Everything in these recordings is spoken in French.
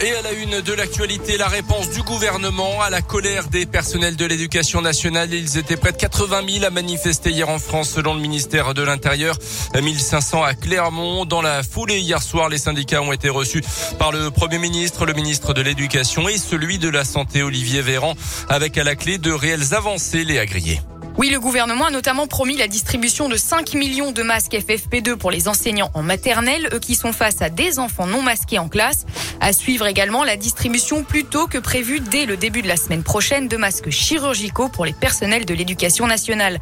Et à la une de l'actualité, la réponse du gouvernement à la colère des personnels de l'éducation nationale. Ils étaient près de 80 000 à manifester hier en France selon le ministère de l'Intérieur. 1500 à Clermont. Dans la foulée hier soir, les syndicats ont été reçus par le Premier ministre, le ministre de l'Éducation et celui de la Santé, Olivier Véran, avec à la clé de réelles avancées, les agriers. Oui, le gouvernement a notamment promis la distribution de 5 millions de masques FFP2 pour les enseignants en maternelle, eux qui sont face à des enfants non masqués en classe. À suivre également la distribution plus tôt que prévu dès le début de la semaine prochaine de masques chirurgicaux pour les personnels de l'éducation nationale.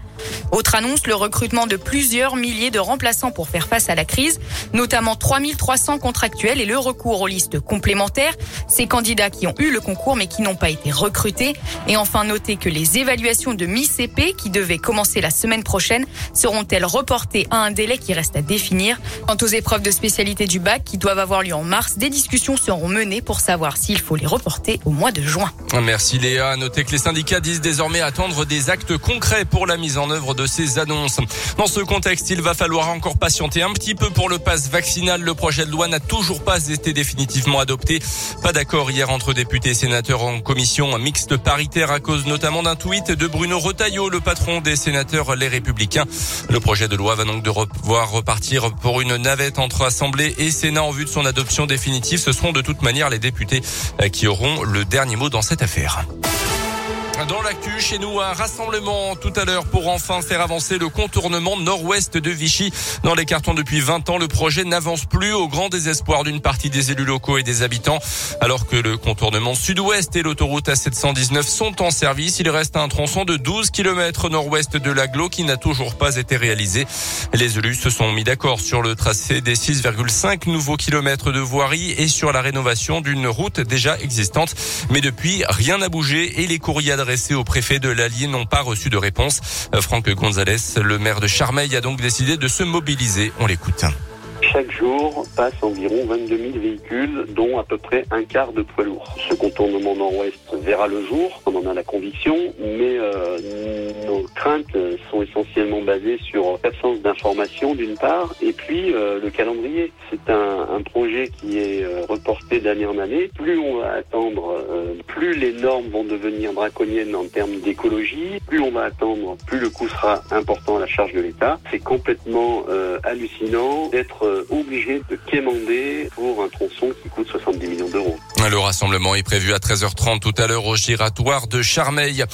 Autre annonce, le recrutement de plusieurs milliers de remplaçants pour faire face à la crise, notamment 3300 contractuels et le recours aux listes complémentaires. Ces candidats qui ont eu le concours mais qui n'ont pas été recrutés. Et enfin, notez que les évaluations de mi-CP qui devaient commencer la semaine prochaine seront-elles reportées à un délai qui reste à définir? Quant aux épreuves de spécialité du bac qui doivent avoir lieu en mars, des discussions seront menées pour savoir s'il faut les reporter au mois de juin. Merci Léa. Notez que les syndicats disent désormais attendre des actes concrets pour la mise en œuvre de ces annonces. Dans ce contexte, il va falloir encore patienter un petit peu pour le pass vaccinal. Le projet de loi n'a toujours pas été définitivement adopté. Pas d'accord hier entre députés et sénateurs en commission mixte paritaire à cause notamment d'un tweet de Bruno Retailleau, le patron des sénateurs Les Républicains. Le projet de loi va donc devoir repartir pour une navette entre Assemblée et Sénat en vue de son adoption définitive. Ce seront de toute manière les députés euh, qui auront le dernier mot dans cette affaire. Dans l'actu, chez nous, un rassemblement tout à l'heure pour enfin faire avancer le contournement nord-ouest de Vichy. Dans les cartons depuis 20 ans, le projet n'avance plus au grand désespoir d'une partie des élus locaux et des habitants. Alors que le contournement sud-ouest et l'autoroute A719 sont en service, il reste un tronçon de 12 km nord-ouest de l'aglo qui n'a toujours pas été réalisé. Les élus se sont mis d'accord sur le tracé des 6,5 nouveaux kilomètres de voirie et sur la rénovation d'une route déjà existante. Mais depuis, rien n'a bougé et les courriers au préfet de l'Allier n'ont pas reçu de réponse. Euh, Franck Gonzalez, le maire de Charmeil, a donc décidé de se mobiliser. On l'écoute. Chaque jour passe environ 22 000 véhicules, dont à peu près un quart de poids lourds. Ce contournement nord-ouest verra le jour, on en a la conviction, mais euh, nos craintes sont essentiellement basées sur l'absence d'information d'une part, et puis euh, le calendrier. C'est un, un, projet qui est euh, reporté d'année en année. Plus on va attendre, euh, plus les normes vont devenir draconiennes en termes d'écologie, plus on va attendre, plus le coût sera important à la charge de l'État. C'est complètement euh, hallucinant d'être obligé de quémander pour un tronçon qui coûte 70 millions d'euros. Le rassemblement est prévu à 13h30 tout à l'heure au giratoire de Charmeil.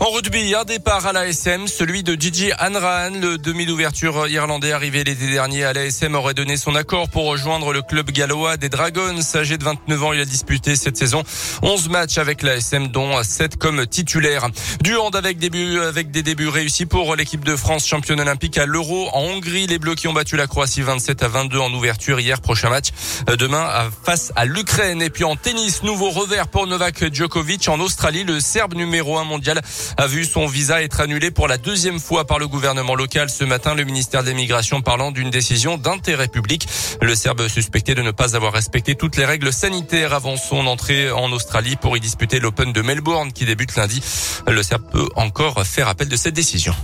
En rugby, un départ à l'ASM, celui de Gigi Hanrahan, le demi d'ouverture irlandais arrivé l'été dernier à l'ASM aurait donné son accord pour rejoindre le club gallois des Dragons. Âgé de 29 ans, il a disputé cette saison 11 matchs avec l'ASM dont 7 comme titulaire. Du hand avec, début, avec des débuts réussis pour l'équipe de France championne olympique à l'Euro en Hongrie. Les Bleus qui ont battu la Croatie 27 à 22 en ouverture hier. Prochain match euh, demain face à l'Ukraine. Et puis en nouveau revers pour Novak Djokovic en Australie. Le Serbe numéro 1 mondial a vu son visa être annulé pour la deuxième fois par le gouvernement local ce matin. Le ministère des Migrations parlant d'une décision d'intérêt public. Le Serbe suspecté de ne pas avoir respecté toutes les règles sanitaires avant son entrée en Australie pour y disputer l'Open de Melbourne qui débute lundi. Le Serbe peut encore faire appel de cette décision.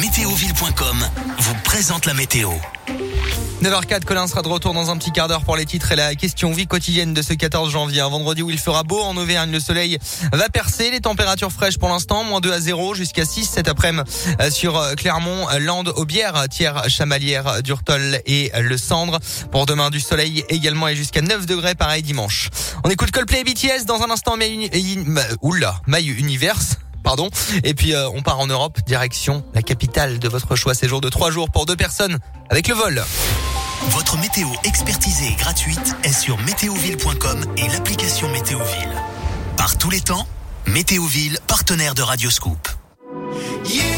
Météoville.com vous présente la météo. 9h04, Colin sera de retour dans un petit quart d'heure pour les titres et la question vie quotidienne de ce 14 janvier. Vendredi où il fera beau en Auvergne, le soleil va percer, les températures fraîches pour l'instant, moins 2 à 0 jusqu'à 6 cet après-midi euh, sur euh, Clermont, Landes, Aubière, Thiers, Chamalières, Durtol et Le Cendre. Pour demain du soleil également et jusqu'à 9 degrés pareil dimanche. On écoute Coldplay et BTS dans un instant, mais oula, My Universe pardon. Et puis euh, on part en Europe, direction la capitale de votre choix. Séjour de trois jours pour deux personnes avec le vol. Votre météo expertisée et gratuite est sur météoville.com et l'application Météoville. Par tous les temps, Météoville, partenaire de Radioscoop. Yeah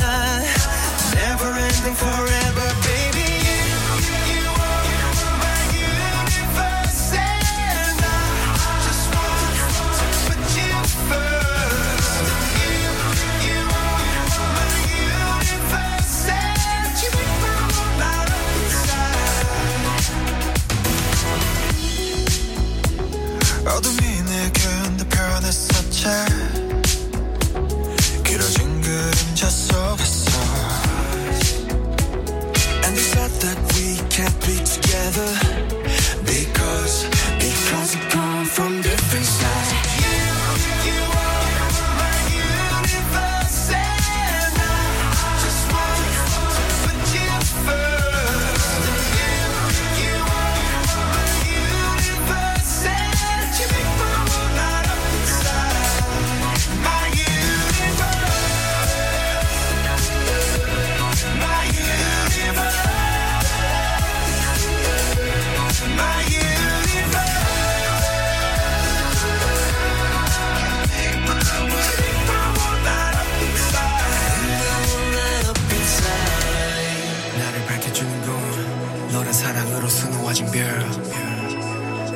sure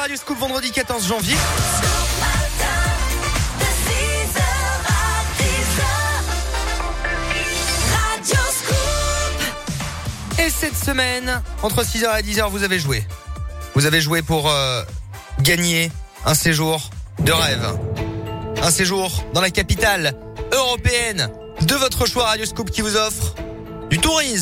est 9h08, c'est Radio Scoop, vendredi 14 janvier. Et cette semaine, entre 6h et 10h, vous avez joué. Vous avez joué pour euh, gagner un séjour de rêve. Un séjour dans la capitale européenne de votre choix Radio Scoop qui vous offre du tourisme.